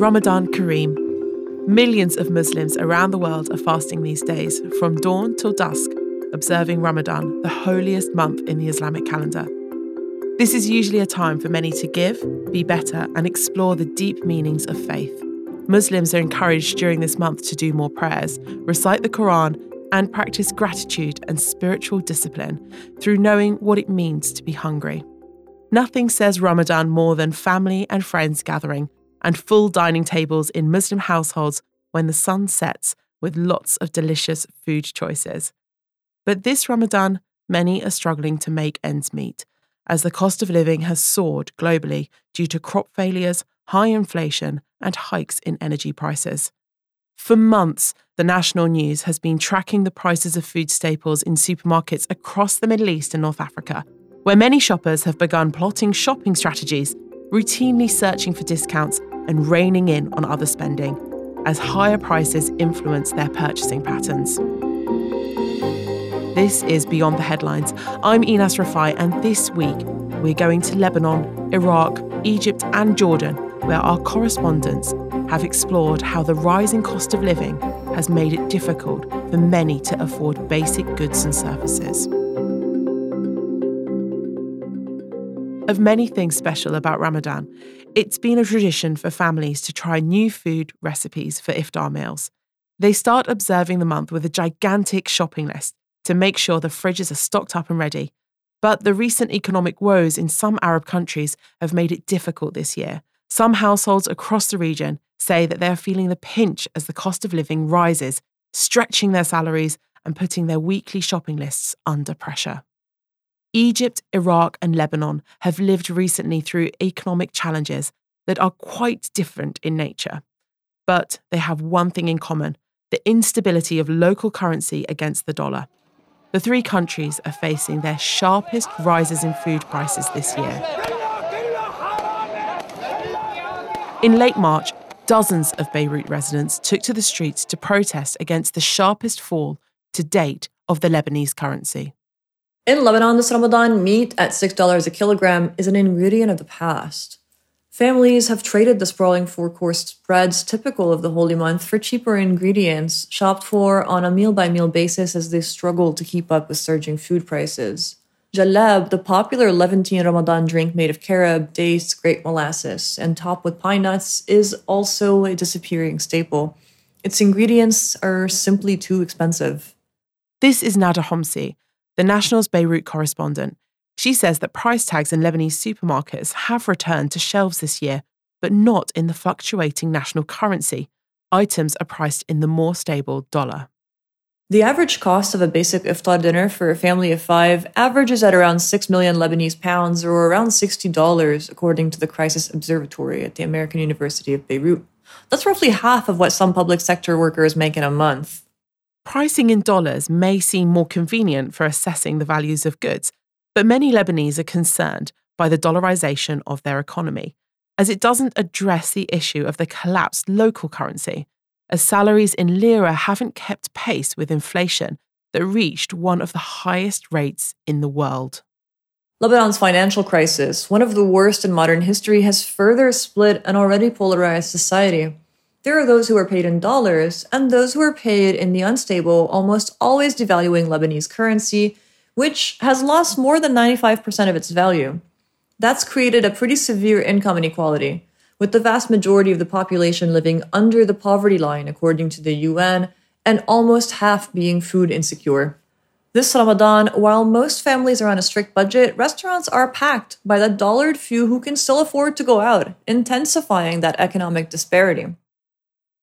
Ramadan Kareem. Millions of Muslims around the world are fasting these days, from dawn till dusk, observing Ramadan, the holiest month in the Islamic calendar. This is usually a time for many to give, be better, and explore the deep meanings of faith. Muslims are encouraged during this month to do more prayers, recite the Quran, and practice gratitude and spiritual discipline through knowing what it means to be hungry. Nothing says Ramadan more than family and friends gathering and full dining tables in Muslim households when the sun sets with lots of delicious food choices. But this Ramadan, many are struggling to make ends meet as the cost of living has soared globally due to crop failures, high inflation, and hikes in energy prices. For months, the national news has been tracking the prices of food staples in supermarkets across the Middle East and North Africa, where many shoppers have begun plotting shopping strategies, routinely searching for discounts and reining in on other spending, as higher prices influence their purchasing patterns. This is Beyond the Headlines. I'm Enas Refaei, and this week we're going to Lebanon, Iraq, Egypt, and Jordan, where our correspondents have explored how the rising cost of living has made it difficult for many to afford basic goods and services. Of many things special about Ramadan, it's been a tradition for families to try new food recipes for iftar meals. They start observing the month with a gigantic shopping list to make sure the fridges are stocked up and ready. But the recent economic woes in some Arab countries have made it difficult this year. Some households across the region say that they are feeling the pinch as the cost of living rises, stretching their salaries and putting their weekly shopping lists under pressure. Egypt, Iraq, and Lebanon have lived recently through economic challenges that are quite different in nature. But they have one thing in common the instability of local currency against the dollar. The three countries are facing their sharpest rises in food prices this year. In late March, dozens of Beirut residents took to the streets to protest against the sharpest fall to date of the Lebanese currency. In Lebanon this Ramadan, meat at $6 a kilogram is an ingredient of the past. Families have traded the sprawling four course spreads typical of the holy month for cheaper ingredients shopped for on a meal by meal basis as they struggle to keep up with surging food prices. Jalab, the popular Levantine Ramadan drink made of carob, dates, grape molasses, and topped with pine nuts, is also a disappearing staple. Its ingredients are simply too expensive. This is Nada Homsi, the National's Beirut correspondent, she says that price tags in Lebanese supermarkets have returned to shelves this year, but not in the fluctuating national currency. Items are priced in the more stable dollar. The average cost of a basic iftar dinner for a family of five averages at around 6 million Lebanese pounds or around $60, according to the Crisis Observatory at the American University of Beirut. That's roughly half of what some public sector workers make in a month. Pricing in dollars may seem more convenient for assessing the values of goods, but many Lebanese are concerned by the dollarization of their economy, as it doesn't address the issue of the collapsed local currency, as salaries in lira haven't kept pace with inflation that reached one of the highest rates in the world. Lebanon's financial crisis, one of the worst in modern history, has further split an already polarized society. There are those who are paid in dollars and those who are paid in the unstable, almost always devaluing Lebanese currency which has lost more than 95% of its value. That's created a pretty severe income inequality, with the vast majority of the population living under the poverty line, according to the UN, and almost half being food insecure. This Ramadan, while most families are on a strict budget, restaurants are packed by the dollared few who can still afford to go out, intensifying that economic disparity.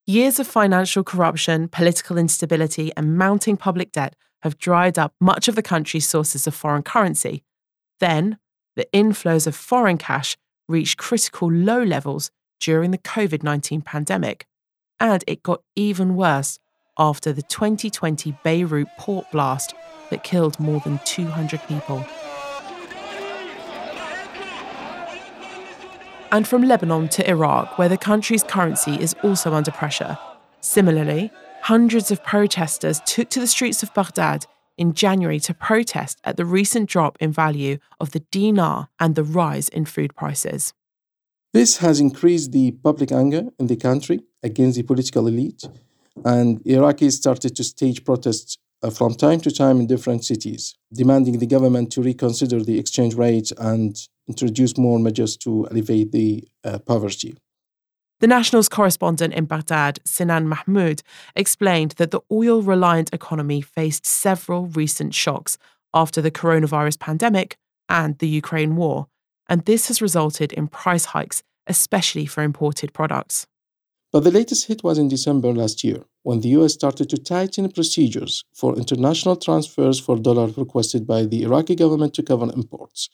Years of financial corruption, political instability, and mounting public debt have dried up much of the country's sources of foreign currency. Then, the inflows of foreign cash reached critical low levels during the COVID 19 pandemic. And it got even worse after the 2020 Beirut port blast that killed more than 200 people. And from Lebanon to Iraq, where the country's currency is also under pressure. Similarly, hundreds of protesters took to the streets of Baghdad in January to protest at the recent drop in value of the dinar and the rise in food prices. This has increased the public anger in the country against the political elite, and Iraqis started to stage protests uh, from time to time in different cities, demanding the government to reconsider the exchange rate and introduce more measures to alleviate the uh, poverty. The National's correspondent in Baghdad, Sinan Mahmoud, explained that the oil reliant economy faced several recent shocks after the coronavirus pandemic and the Ukraine war, and this has resulted in price hikes, especially for imported products. But the latest hit was in December last year, when the US started to tighten procedures for international transfers for dollars requested by the Iraqi government to cover imports.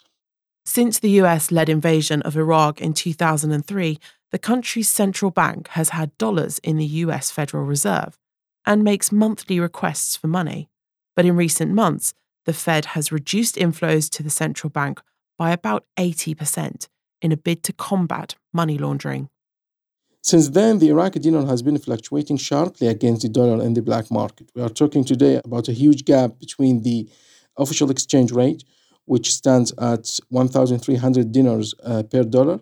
Since the US led invasion of Iraq in 2003, the country's central bank has had dollars in the US Federal Reserve and makes monthly requests for money. But in recent months, the Fed has reduced inflows to the central bank by about 80% in a bid to combat money laundering. Since then, the Iraqi dinar has been fluctuating sharply against the dollar in the black market. We are talking today about a huge gap between the official exchange rate, which stands at 1,300 dinars uh, per dollar,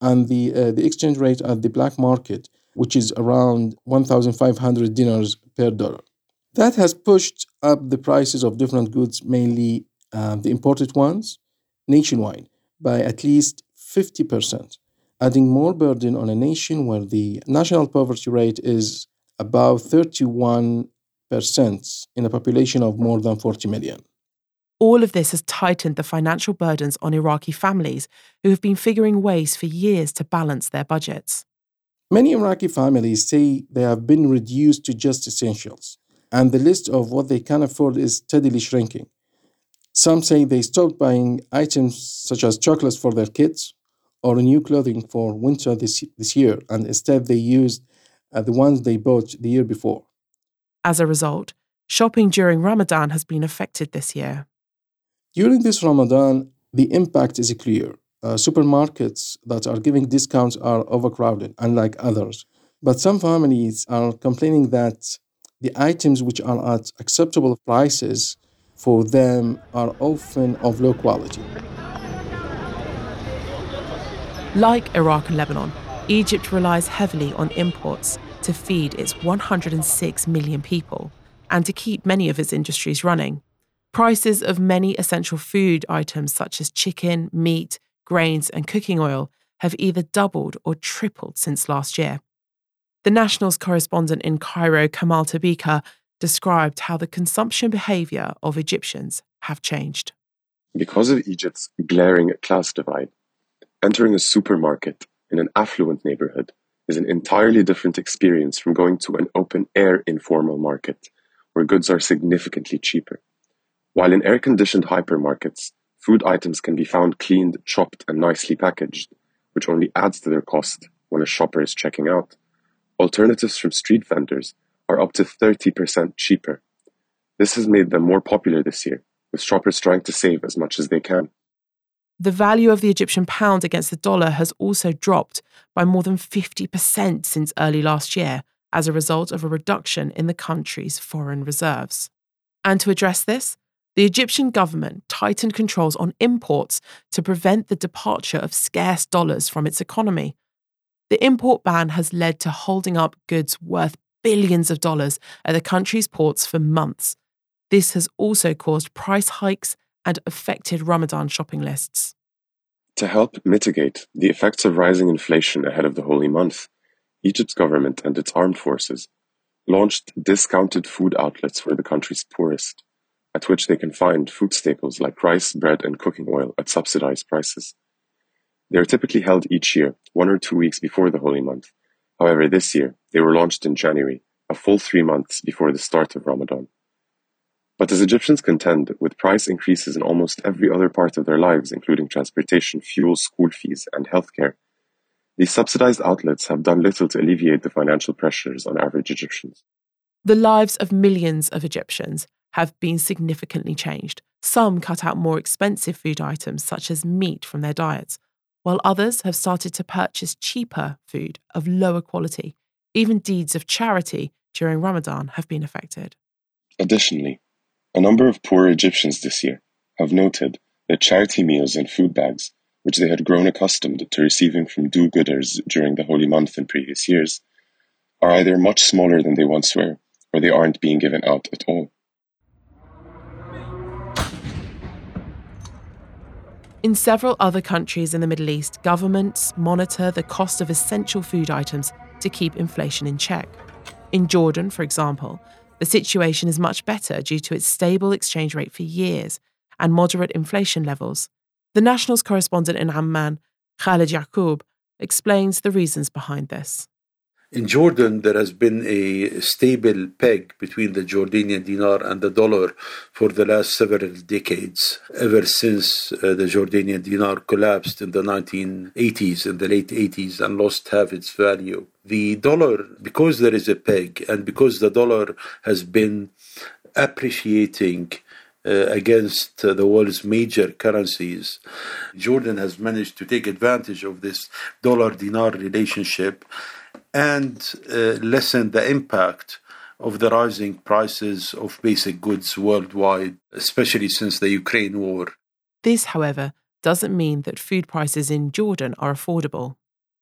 and the, uh, the exchange rate at the black market, which is around 1,500 dinars per dollar. That has pushed up the prices of different goods, mainly uh, the imported ones, nationwide by at least 50% adding more burden on a nation where the national poverty rate is about 31% in a population of more than 40 million. All of this has tightened the financial burdens on Iraqi families who have been figuring ways for years to balance their budgets. Many Iraqi families say they have been reduced to just essentials, and the list of what they can afford is steadily shrinking. Some say they stopped buying items such as chocolates for their kids or new clothing for winter this, this year, and instead they used uh, the ones they bought the year before. As a result, shopping during Ramadan has been affected this year. During this Ramadan, the impact is clear. Uh, supermarkets that are giving discounts are overcrowded, unlike others. But some families are complaining that the items which are at acceptable prices for them are often of low quality. Like Iraq and Lebanon, Egypt relies heavily on imports to feed its 106 million people and to keep many of its industries running. Prices of many essential food items such as chicken, meat, grains, and cooking oil have either doubled or tripled since last year. The National's correspondent in Cairo, Kamal Tabikha, described how the consumption behaviour of Egyptians have changed. Because of Egypt's glaring class divide, Entering a supermarket in an affluent neighborhood is an entirely different experience from going to an open air informal market where goods are significantly cheaper. While in air conditioned hypermarkets, food items can be found cleaned, chopped, and nicely packaged, which only adds to their cost when a shopper is checking out. Alternatives from street vendors are up to 30% cheaper. This has made them more popular this year, with shoppers trying to save as much as they can. The value of the Egyptian pound against the dollar has also dropped by more than 50% since early last year as a result of a reduction in the country's foreign reserves. And to address this, the Egyptian government tightened controls on imports to prevent the departure of scarce dollars from its economy. The import ban has led to holding up goods worth billions of dollars at the country's ports for months. This has also caused price hikes and affected Ramadan shopping lists. To help mitigate the effects of rising inflation ahead of the holy month, Egypt's government and its armed forces launched discounted food outlets for the country's poorest, at which they can find food staples like rice, bread, and cooking oil at subsidized prices. They are typically held each year, one or two weeks before the holy month. However, this year, they were launched in January, a full three months before the start of Ramadan. But as Egyptians contend with price increases in almost every other part of their lives, including transportation, fuel, school fees, and healthcare, these subsidized outlets have done little to alleviate the financial pressures on average Egyptians. The lives of millions of Egyptians have been significantly changed. Some cut out more expensive food items, such as meat, from their diets, while others have started to purchase cheaper food of lower quality. Even deeds of charity during Ramadan have been affected. Additionally, a number of poor Egyptians this year have noted that charity meals and food bags which they had grown accustomed to receiving from do gooders during the holy month in previous years, are either much smaller than they once were, or they aren't being given out at all. In several other countries in the Middle East, governments monitor the cost of essential food items to keep inflation in check. In Jordan, for example, the situation is much better due to its stable exchange rate for years and moderate inflation levels. The National's correspondent in Amman, Khalid Yaqub, explains the reasons behind this. In Jordan, there has been a stable peg between the Jordanian dinar and the dollar for the last several decades, ever since uh, the Jordanian dinar collapsed in the 1980s, in the late 80s, and lost half its value. The dollar, because there is a peg and because the dollar has been appreciating uh, against uh, the world's major currencies. Jordan has managed to take advantage of this dollar dinar relationship and uh, lessen the impact of the rising prices of basic goods worldwide, especially since the Ukraine war. This, however, doesn't mean that food prices in Jordan are affordable.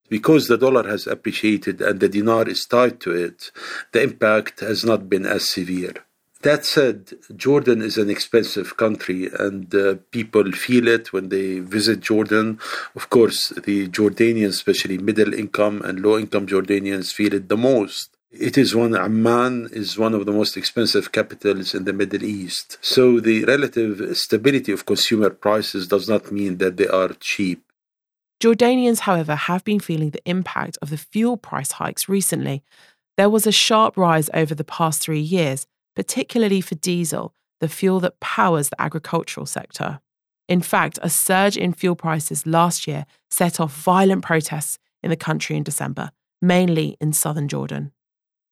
Because the dollar has appreciated and the dinar is tied to it, the impact has not been as severe. That said, Jordan is an expensive country and uh, people feel it when they visit Jordan. Of course, the Jordanians, especially middle income and low income Jordanians, feel it the most. It is one, Amman is one of the most expensive capitals in the Middle East. So the relative stability of consumer prices does not mean that they are cheap. Jordanians, however, have been feeling the impact of the fuel price hikes recently. There was a sharp rise over the past three years particularly for diesel, the fuel that powers the agricultural sector. In fact, a surge in fuel prices last year set off violent protests in the country in December, mainly in southern Jordan.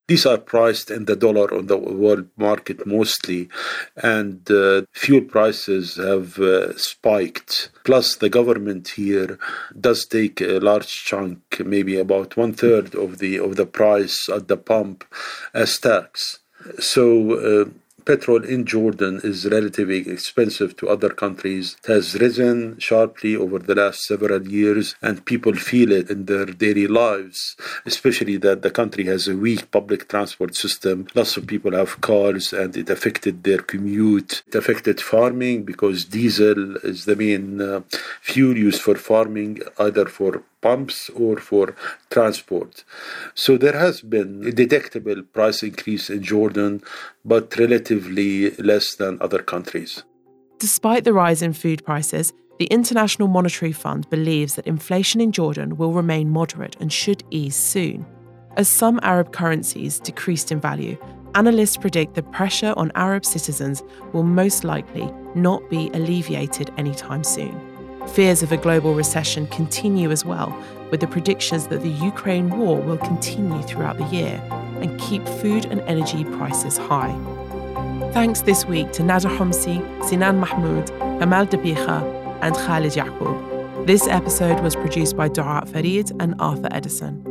These are priced in the dollar on the world market mostly, and uh, fuel prices have uh, spiked. Plus, the government here does take a large chunk, maybe about one third of the of the price at the pump, as tax. So, uh, petrol in Jordan is relatively expensive to other countries. It has risen sharply over the last several years, and people feel it in their daily lives, especially that the country has a weak public transport system. Lots of people have cars, and it affected their commute. It affected farming because diesel is the main uh, fuel used for farming, either for pumps or for transport. So there has been a detectable price increase in Jordan, but relatively less than other countries. Despite the rise in food prices, the International Monetary Fund believes that inflation in Jordan will remain moderate and should ease soon. As some Arab currencies decreased in value, analysts predict the pressure on Arab citizens will most likely not be alleviated anytime soon. Fears of a global recession continue as well, with the predictions that the Ukraine war will continue throughout the year and keep food and energy prices high. Thanks this week to Nada Homsi, Sinan Mahmoud, Kamal Tabikha, and Khalid Yaqub. This episode was produced by Durat Farid and Arthur Edison.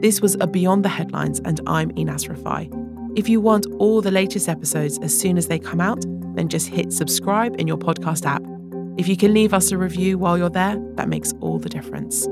This was a Beyond the Headlines, and I'm Enas Refaei. If you want all the latest episodes as soon as they come out, then just hit subscribe in your podcast app if you can leave us a review while you're there, that makes all the difference.